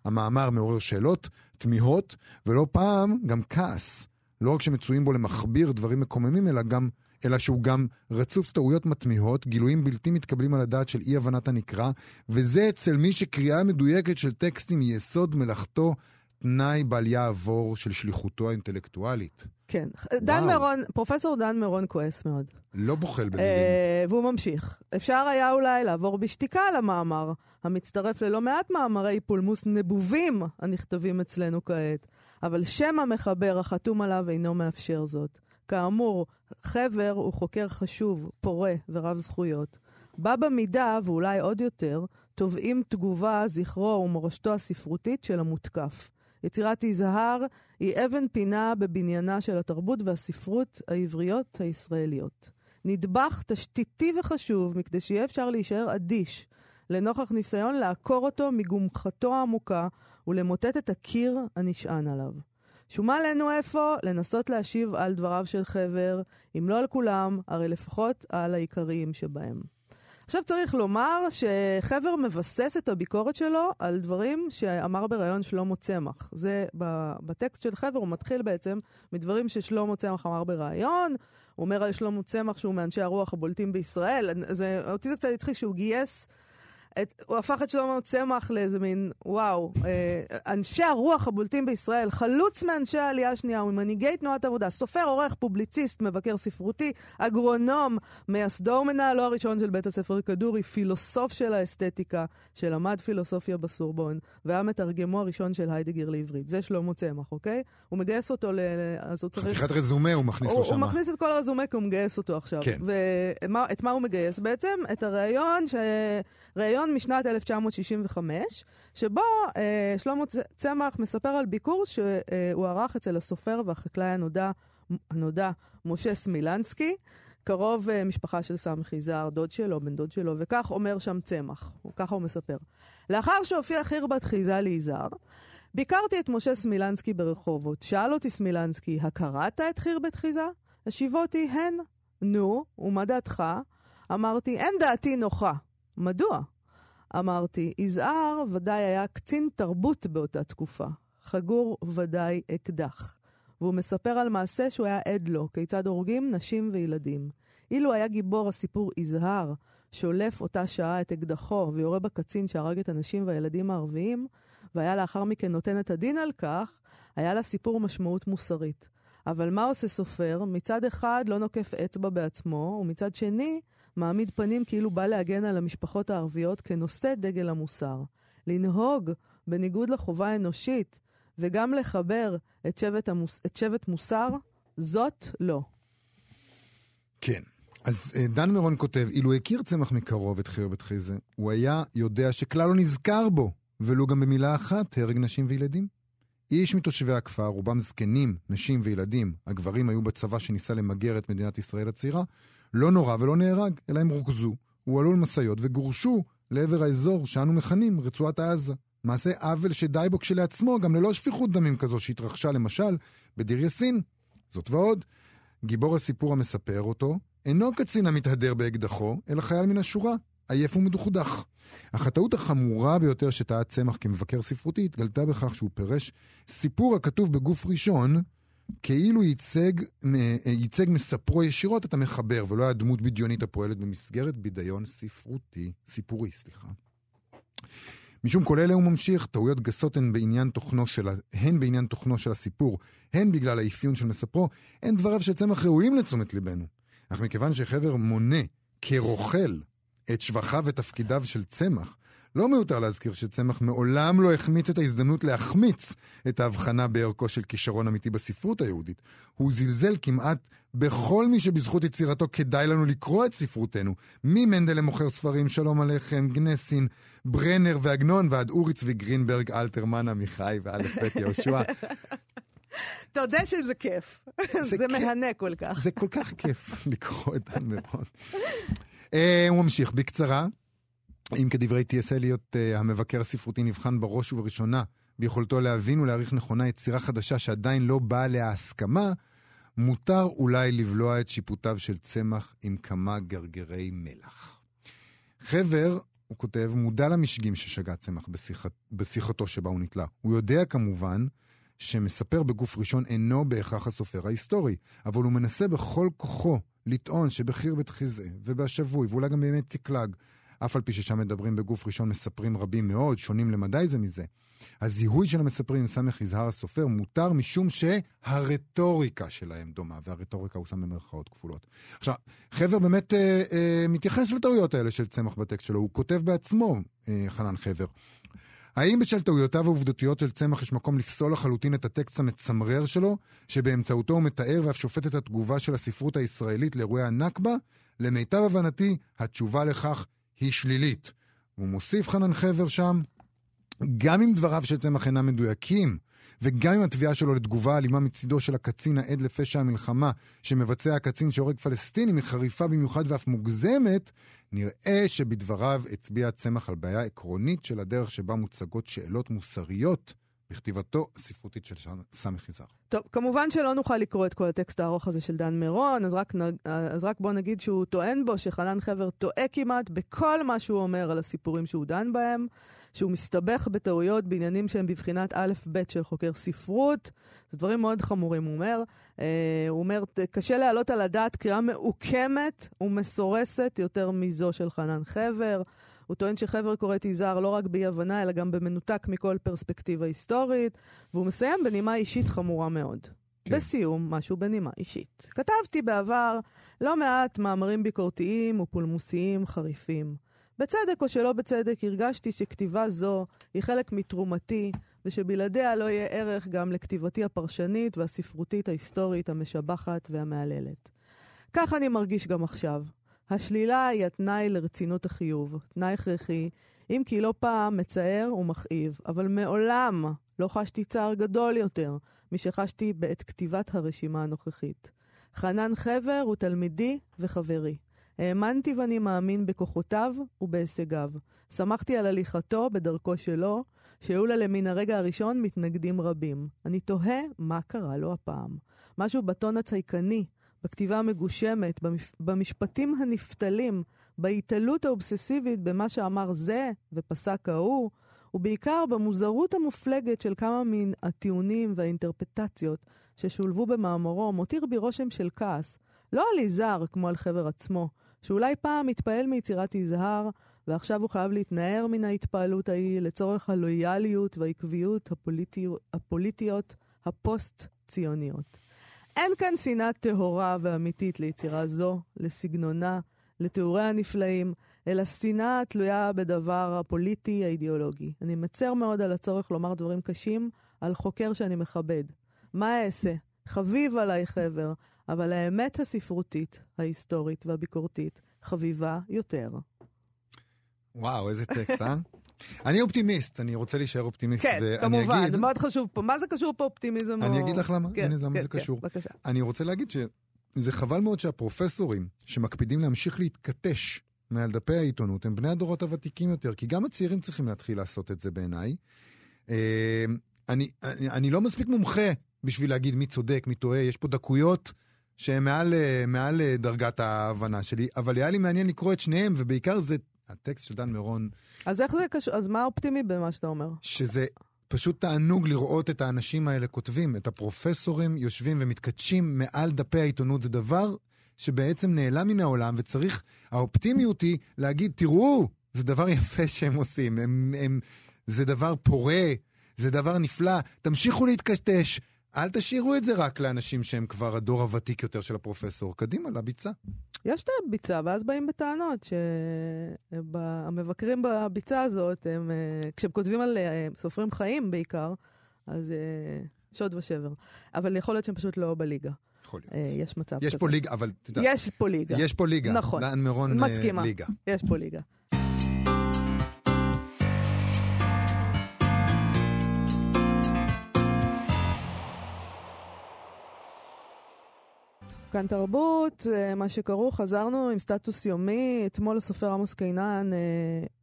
המאמר מעורר שאלות, תמיהות, ולא פעם גם כעס. לא רק שמצויים בו למכביר דברים מקוממים, אלא גם אלא שהוא גם רצוף טעויות מתמיהות, גילויים בלתי מתקבלים על הדעת של אי-הבנת הנקרא, וזה אצל מי שקריאה מדויקת של טקסטים היא יסוד מלאכתו, תנאי בל יעבור של שליחותו האינטלקטואלית. כן. דן וואו. מירון, פרופסור דן מירון כועס מאוד. לא בוחל במילים. אה, והוא ממשיך. אפשר היה אולי לעבור בשתיקה על המאמר, המצטרף ללא מעט מאמרי פולמוס נבובים הנכתבים אצלנו כעת, אבל שם המחבר החתום עליו אינו מאפשר זאת. כאמור, חבר הוא חוקר חשוב, פורה ורב זכויות. בה במידה, ואולי עוד יותר, תובעים תגובה, זכרו ומורשתו הספרותית של המותקף. יצירת יזהר היא אבן פינה בבניינה של התרבות והספרות העבריות הישראליות. נדבך תשתיתי וחשוב מכדי שיהיה אפשר להישאר אדיש לנוכח ניסיון לעקור אותו מגומחתו העמוקה ולמוטט את הקיר הנשען עליו. שומה עלינו איפה לנסות להשיב על דבריו של חבר, אם לא על כולם, הרי לפחות על העיקריים שבהם. עכשיו צריך לומר שחבר מבסס את הביקורת שלו על דברים שאמר בריאיון שלמה צמח. זה בטקסט של חבר, הוא מתחיל בעצם מדברים ששלמה צמח אמר בריאיון. הוא אומר על שלמה צמח שהוא מאנשי הרוח הבולטים בישראל. זה, אותי זה קצת הצחיק שהוא גייס... את, הוא הפך את שלמה צמח לאיזה מין, וואו, אה, אנשי הרוח הבולטים בישראל, חלוץ מאנשי העלייה השנייה וממנהיגי תנועת עבודה, סופר, עורך, פובליציסט, מבקר ספרותי, אגרונום, מייסדו ומנהלו הראשון של בית הספר כדורי, פילוסוף של האסתטיקה, שלמד פילוסופיה בסורבון, והיה מתרגמו הראשון של היידגר לעברית. זה שלמה צמח, אוקיי? הוא מגייס אותו ל... אז הוא צריך... חתיכת רזומה הוא מכניס הוא, לו הוא שמה. מכניס את כל הרזומה כי הוא מגייס אותו עכשיו. כן. ואת מה הוא מגייס בעצם? את הריאיון, ש... ראיון משנת 1965, שבו אה, שלמה צמח מספר על ביקור שהוא ערך אצל הסופר והחקלאי הנודע, הנודע משה סמילנסקי, קרוב אה, משפחה של סמכי זר, דוד שלו, בן דוד שלו, וכך אומר שם צמח, ככה הוא מספר. לאחר שהופיע חירבת חיזה ליזהר, ביקרתי את משה סמילנסקי ברחובות. שאל אותי סמילנסקי, הקראת את חירבת חיזה? השיבותי, הן. נו, ומה דעתך? אמרתי, אין דעתי נוחה. מדוע? אמרתי, יזהר ודאי היה קצין תרבות באותה תקופה. חגור ודאי אקדח. והוא מספר על מעשה שהוא היה עד לו, כיצד הורגים נשים וילדים. אילו היה גיבור הסיפור יזהר, שולף אותה שעה את אקדחו ויורה בקצין שהרג את הנשים והילדים הערביים, והיה לאחר מכן נותן את הדין על כך, היה לסיפור משמעות מוסרית. אבל מה עושה סופר? מצד אחד לא נוקף אצבע בעצמו, ומצד שני מעמיד פנים כאילו בא להגן על המשפחות הערביות כנושא דגל המוסר. לנהוג בניגוד לחובה האנושית, וגם לחבר את שבט, המוס... את שבט מוסר, זאת לא. כן. אז אה, דן מירון כותב, אילו הכיר צמח מקרוב את חירבת חיזה, הוא היה יודע שכלל לא נזכר בו, ולו גם במילה אחת, הרג נשים וילדים. איש מתושבי הכפר, רובם זקנים, נשים וילדים, הגברים היו בצבא שניסה למגר את מדינת ישראל הצעירה, לא נורא ולא נהרג, אלא הם רוכזו, הועלו למשאיות וגורשו לעבר האזור שאנו מכנים רצועת עזה. מעשה עוול שדי בו כשלעצמו, גם ללא שפיכות דמים כזו שהתרחשה למשל בדיר יאסין. זאת ועוד, גיבור הסיפור המספר אותו, אינו קצין המתהדר באקדחו, אלא חייל מן השורה, עייף ומדוכדך. אך הטעות החמורה ביותר שטעה צמח כמבקר ספרותי התגלתה בכך שהוא פירש סיפור הכתוב בגוף ראשון, כאילו ייצג, אה, ייצג מספרו ישירות את המחבר, ולא היה דמות בדיונית הפועלת במסגרת בידיון ספרותי, סיפורי, סליחה. משום כל אלה הוא ממשיך, טעויות גסות הן בעניין תוכנו של, הן בעניין תוכנו של הסיפור, הן בגלל האפיון של מספרו, הן דבריו של צמח ראויים לתשומת ליבנו. אך מכיוון שחבר מונה כרוכל את שבחיו ותפקידיו של צמח, לא מיותר להזכיר שצמח מעולם לא החמיץ את ההזדמנות להחמיץ את ההבחנה בערכו של כישרון אמיתי בספרות היהודית. הוא זלזל כמעט בכל מי שבזכות יצירתו כדאי לנו לקרוא את ספרותנו. ממנדל למוכר ספרים, שלום עליכם, גנסין, ברנר ועגנון, ועד אורי צבי גרינברג, אלתרמן עמיחי ואלף בית יהושע. תודה שזה כיף. זה זה. מהנה כל כך. זה כל כך כיף לקרוא את דן מירון. אה, הוא ממשיך, בקצרה. אם כדברי T.S. אליוט, אה, המבקר הספרותי נבחן בראש ובראשונה ביכולתו להבין ולהעריך נכונה יצירה חדשה שעדיין לא באה עליה הסכמה, מותר אולי לבלוע את שיפוטיו של צמח עם כמה גרגרי מלח. חבר, הוא כותב, מודע למשגים ששגה צמח בשיחת, בשיחתו שבה הוא נתלה. הוא יודע כמובן שמספר בגוף ראשון אינו בהכרח הסופר ההיסטורי, אבל הוא מנסה בכל כוחו לטעון שבחיר חיזה ובשבוי, ואולי גם בימי ציקלג, אף על פי ששם מדברים בגוף ראשון מספרים רבים מאוד, שונים למדי זה מזה. הזיהוי של המספרים סמך יזהר הסופר מותר משום שהרטוריקה שלהם דומה, והרטוריקה הוא שם במרכאות כפולות. עכשיו, חבר באמת אה, אה, מתייחס לטעויות האלה של צמח בטקסט שלו, הוא כותב בעצמו, אה, חנן חבר. האם בשל טעויותיו העובדתיות של צמח יש מקום לפסול לחלוטין את הטקסט המצמרר שלו, שבאמצעותו הוא מתאר ואף שופט את התגובה של הספרות הישראלית לאירועי הנכבה? למיטב הבנתי, התשובה לכך היא שלילית. הוא מוסיף חנן חבר שם, גם אם דבריו של צמח אינם מדויקים, וגם אם התביעה שלו לתגובה אלימה מצידו של הקצין העד לפשע המלחמה שמבצע הקצין שהורג פלסטינים היא חריפה במיוחד ואף מוגזמת, נראה שבדבריו הצביע צמח על בעיה עקרונית של הדרך שבה מוצגות שאלות מוסריות בכתיבתו הספרותית של סמך יזהר. טוב, כמובן שלא נוכל לקרוא את כל הטקסט הארוך הזה של דן מירון, אז רק, אז רק בוא נגיד שהוא טוען בו שחנן חבר טועה כמעט בכל מה שהוא אומר על הסיפורים שהוא דן בהם. שהוא מסתבך בטעויות בעניינים שהם בבחינת א'-ב' של חוקר ספרות. זה דברים מאוד חמורים, הוא אומר. אה, הוא אומר, קשה להעלות על הדעת קריאה מעוקמת ומסורסת יותר מזו של חנן חבר. הוא טוען שחבר קורא את יזהר לא רק באי-הבנה, אלא גם במנותק מכל פרספקטיבה היסטורית, והוא מסיים בנימה אישית חמורה מאוד. כן. בסיום, משהו בנימה אישית. כתבתי בעבר לא מעט מאמרים ביקורתיים ופולמוסיים חריפים. בצדק או שלא בצדק, הרגשתי שכתיבה זו היא חלק מתרומתי, ושבלעדיה לא יהיה ערך גם לכתיבתי הפרשנית והספרותית ההיסטורית המשבחת והמהללת. כך אני מרגיש גם עכשיו. השלילה היא התנאי לרצינות החיוב, תנאי הכרחי, אם כי לא פעם מצער ומכאיב, אבל מעולם לא חשתי צער גדול יותר משחשתי בעת כתיבת הרשימה הנוכחית. חנן חבר הוא תלמידי וחברי. האמנתי ואני מאמין בכוחותיו ובהישגיו. שמחתי על הליכתו בדרכו שלו, שהיו לה למן הרגע הראשון מתנגדים רבים. אני תוהה מה קרה לו הפעם. משהו בטון הצייקני, בכתיבה המגושמת. במשפטים הנפתלים, בהתעלות האובססיבית במה שאמר זה ופסק ההוא, ובעיקר במוזרות המופלגת של כמה מן הטיעונים והאינטרפטציות ששולבו במאמרו, מותיר בי רושם של כעס, לא על יזהר כמו על חבר עצמו, שאולי פעם התפעל מיצירת יזהר, ועכשיו הוא חייב להתנער מן ההתפעלות ההיא לצורך הלויאליות והעקביות הפוליטי... הפוליטיות הפוסט-ציוניות. אין כאן שנאה טהורה ואמיתית ליצירה זו, לסגנונה, לתיאוריה הנפלאים, אלא שנאה תלויה בדבר הפוליטי האידיאולוגי. אני מצר מאוד על הצורך לומר דברים קשים על חוקר שאני מכבד. מה אעשה? חביב עליי חבר, אבל האמת הספרותית, ההיסטורית והביקורתית חביבה יותר. וואו, איזה טקסט, אה? אני אופטימיסט, אני רוצה להישאר אופטימיסט. כן, כמובן, זה מאוד חשוב פה. מה זה קשור פה אופטימיזם? אני אגיד לך למה, כן, למה כן, זה כן, קשור. בבקשה. אני רוצה להגיד שזה חבל מאוד שהפרופסורים שמקפידים להמשיך להתכתש מעל דפי העיתונות הם בני הדורות הוותיקים יותר, כי גם הצעירים צריכים להתחיל לעשות את זה בעיניי. אה, אני, אני, אני לא מספיק מומחה בשביל להגיד מי צודק, מי טועה, יש פה דקויות שהם מעל, אה, מעל אה, דרגת ההבנה שלי, אבל היה לי מעניין לקרוא את שניהם, ובעיקר זה הטקסט של דן מירון. אז איך זה קשור? אז מה האופטימי במה שאתה אומר? שזה פשוט תענוג לראות את האנשים האלה כותבים, את הפרופסורים יושבים ומתכתשים מעל דפי העיתונות. זה דבר שבעצם נעלם מן העולם, וצריך, האופטימיות היא להגיד, תראו, זה דבר יפה שהם עושים, הם, הם, זה דבר פורה, זה דבר נפלא, תמשיכו להתקשטש. אל תשאירו את זה רק לאנשים שהם כבר הדור הוותיק יותר של הפרופסור. קדימה, לביצה. יש את הביצה, ואז באים בטענות שהמבקרים בביצה הזאת, הם, אה, כשהם כותבים על אה, סופרים חיים בעיקר, אז אה, שוד ושבר. אבל יכול להיות שהם פשוט לא בליגה. יכול להיות. יש מצב יש כזה. יש פה ליגה, אבל יודע. יש פה ליגה. יש פה ליגה. נכון. דן מירון מסכימה. ליגה. יש פה ליגה. כאן תרבות, אה, מה שקראו, חזרנו עם סטטוס יומי. אתמול הסופר עמוס קינן, אה,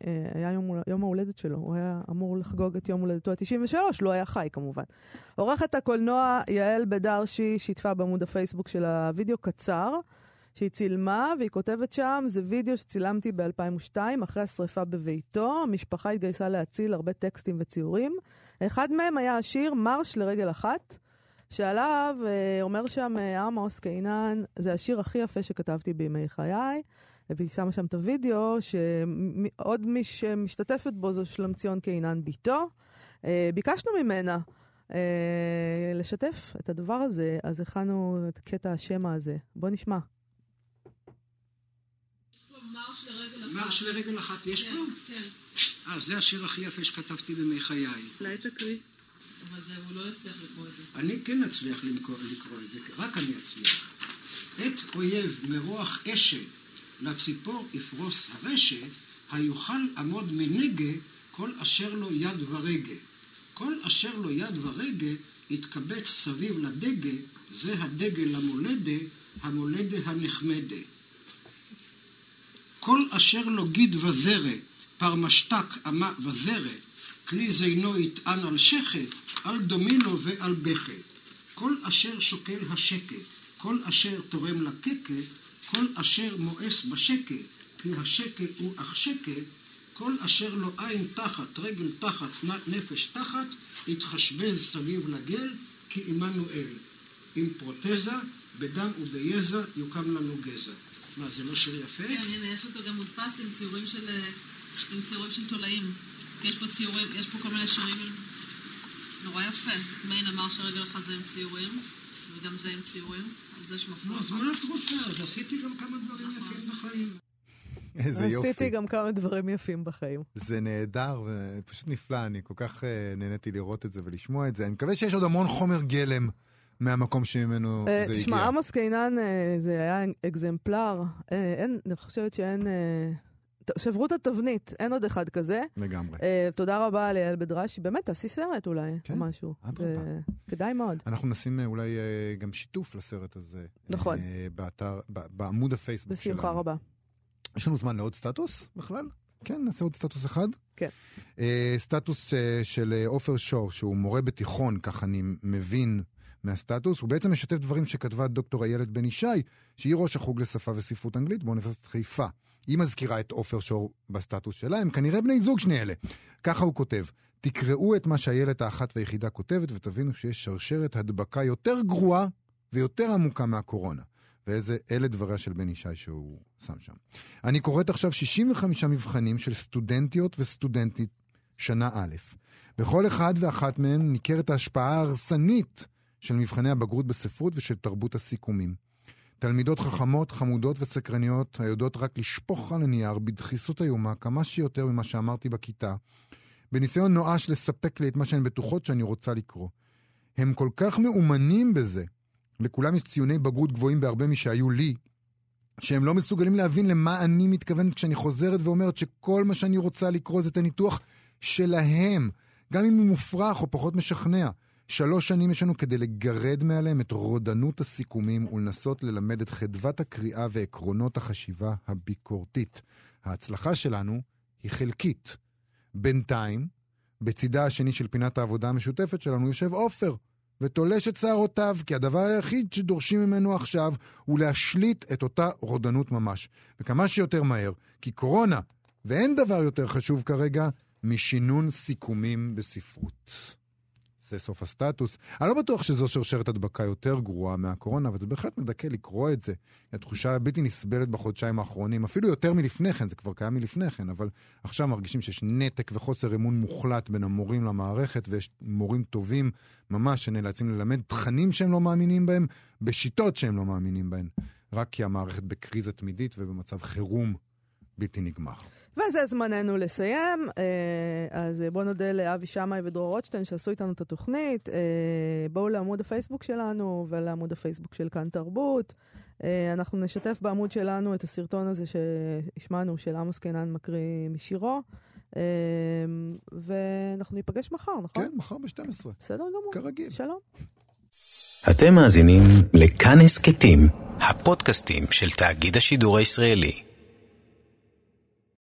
אה, היה יום, יום ההולדת שלו, הוא היה אמור לחגוג את יום הולדתו ה-93, לא היה חי כמובן. עורכת הקולנוע יעל בדרשי שיתפה בעמוד הפייסבוק של הוידאו קצר, שהיא צילמה, והיא כותבת שם, זה וידאו שצילמתי ב-2002, אחרי השריפה בביתו. המשפחה התגייסה להציל הרבה טקסטים וציורים. אחד מהם היה השיר מרש לרגל אחת. שעליו אה, אומר שם אה, עמוס קינן, זה השיר הכי יפה שכתבתי בימי חיי. והיא שמה שם את הוידאו, שעוד מי שמשתתפת בו זו שלומציון קינן ביתו. אה, ביקשנו ממנה לשתף את הדבר הזה, אז הכנו את קטע השמע הזה. בוא נשמע. מרש לרגל אחת יש פה? כן. אה, זה השיר הכי יפה שכתבתי בימי חיי. אולי תקריא. אבל זה, הוא לא יצליח לקרוא את זה. אני כן אצליח לקרוא, לקרוא את זה, רק אני אצליח. את אויב מרוח אשת לציפור יפרוס הרשת, היוכל עמוד מנגה כל אשר לו יד ורגה. כל אשר לו יד ורגה יתקבץ סביב לדגה, זה הדגל המולדה, המולדה הנחמדה. כל אשר לו גיד וזרע, פרמשתק אמה וזרע, כלי זינו יטען על שכת, על דומי לו ועל בכת. כל אשר שוקל השקט, כל אשר תורם לקקת, כל אשר מואס בשקט, כי השקט הוא אך שקט, כל אשר לו עין תחת, רגל תחת, נפש תחת, יתחשבז סביב לגל, כי עמנואל. עם פרוטזה, בדם וביזע, יוקם לנו גזע. מה, זה לא שיר יפה? כן, הנה, יש אותו גם מודפס עם ציורים של, אה, עם ציורים של תולעים. יש פה ציורים, יש פה כל מיני שירים נורא יפה. מיין אמר שרגע לך זה עם ציורים, וגם זה עם ציורים, על זה יש מפרח. אז מה את רוצה? אז עשיתי גם כמה דברים נכון. יפים בחיים. איזה יופי. עשיתי גם כמה דברים יפים בחיים. זה נהדר ופשוט נפלא, אני כל כך uh, נהניתי לראות את זה ולשמוע את זה. אני מקווה שיש עוד המון חומר גלם מהמקום שממנו אה, זה הגיע. תשמע, עמוס קינן אה, זה היה אקזמפלר. אין, אני חושבת שאין... שברו את התבנית, אין עוד אחד כזה. לגמרי. אה, תודה רבה ליעל בדרשי. באמת, תעשי סרט אולי, כן, או משהו. אדרבה. זה כדאי מאוד. אנחנו נשים אה, אולי אה, גם שיתוף לסרט הזה. נכון. אה, באתר, בעמוד הפייסבוק שלנו. בשמחה רבה. יש לנו זמן לעוד סטטוס בכלל? כן, נעשה עוד סטטוס אחד. כן. אה, סטטוס אה, של עופר שור, שהוא מורה בתיכון, כך אני מבין מהסטטוס. הוא בעצם משתף דברים שכתבה דוקטור איילת בן ישי, שהיא ראש החוג לשפה וספרות אנגלית באוניברסיטת חיפה. היא מזכירה את עופר שור בסטטוס שלה, הם כנראה בני זוג שני אלה. ככה הוא כותב, תקראו את מה שהילד האחת והיחידה כותבת ותבינו שיש שרשרת הדבקה יותר גרועה ויותר עמוקה מהקורונה. ואיזה, אלה דבריה של בן ישי שהוא שם שם. אני קוראת עכשיו 65 מבחנים של סטודנטיות וסטודנטית שנה א'. בכל אחד ואחת מהם ניכרת ההשפעה ההרסנית של מבחני הבגרות בספרות ושל תרבות הסיכומים. תלמידות חכמות, חמודות וסקרניות, היודעות רק לשפוך על הנייר בדחיסות איומה כמה שיותר ממה שאמרתי בכיתה, בניסיון נואש לספק לי את מה שהן בטוחות שאני רוצה לקרוא. הם כל כך מאומנים בזה, לכולם יש ציוני בגרות גבוהים בהרבה משהיו לי, שהם לא מסוגלים להבין למה אני מתכוונת כשאני חוזרת ואומרת שכל מה שאני רוצה לקרוא זה את הניתוח שלהם, גם אם הוא מופרך או פחות משכנע. שלוש שנים יש לנו כדי לגרד מעליהם את רודנות הסיכומים ולנסות ללמד את חדוות הקריאה ועקרונות החשיבה הביקורתית. ההצלחה שלנו היא חלקית. בינתיים, בצידה השני של פינת העבודה המשותפת שלנו יושב עופר, ותולש את שערותיו, כי הדבר היחיד שדורשים ממנו עכשיו הוא להשליט את אותה רודנות ממש. וכמה שיותר מהר, כי קורונה, ואין דבר יותר חשוב כרגע משינון סיכומים בספרות. זה סוף הסטטוס. אני לא בטוח שזו שרשרת הדבקה יותר גרועה מהקורונה, אבל זה בהחלט מדכא לקרוא את זה. התחושה הבלתי נסבלת בחודשיים האחרונים, אפילו יותר מלפני כן, זה כבר קיים מלפני כן, אבל עכשיו מרגישים שיש נתק וחוסר אמון מוחלט בין המורים למערכת, ויש מורים טובים ממש שנאלצים ללמד תכנים שהם לא מאמינים בהם, בשיטות שהם לא מאמינים בהן, רק כי המערכת בקריזה תמידית ובמצב חירום בלתי נגמר. וזה זמננו לסיים. אה, אז בואו נודה לאבי שמאי ודרור רוטשטיין שעשו איתנו את התוכנית. אה, בואו לעמוד הפייסבוק שלנו ולעמוד הפייסבוק של כאן תרבות. אה, אנחנו נשתף בעמוד שלנו את הסרטון הזה שהשמענו, של עמוס קינן מקריא משירו. אה, ואנחנו ניפגש מחר, נכון? כן, מחר ב-12. בסדר גמור. כרגיל. שלום. אתם מאזינים לכאן הסכתים, הפודקאסטים של תאגיד השידור הישראלי.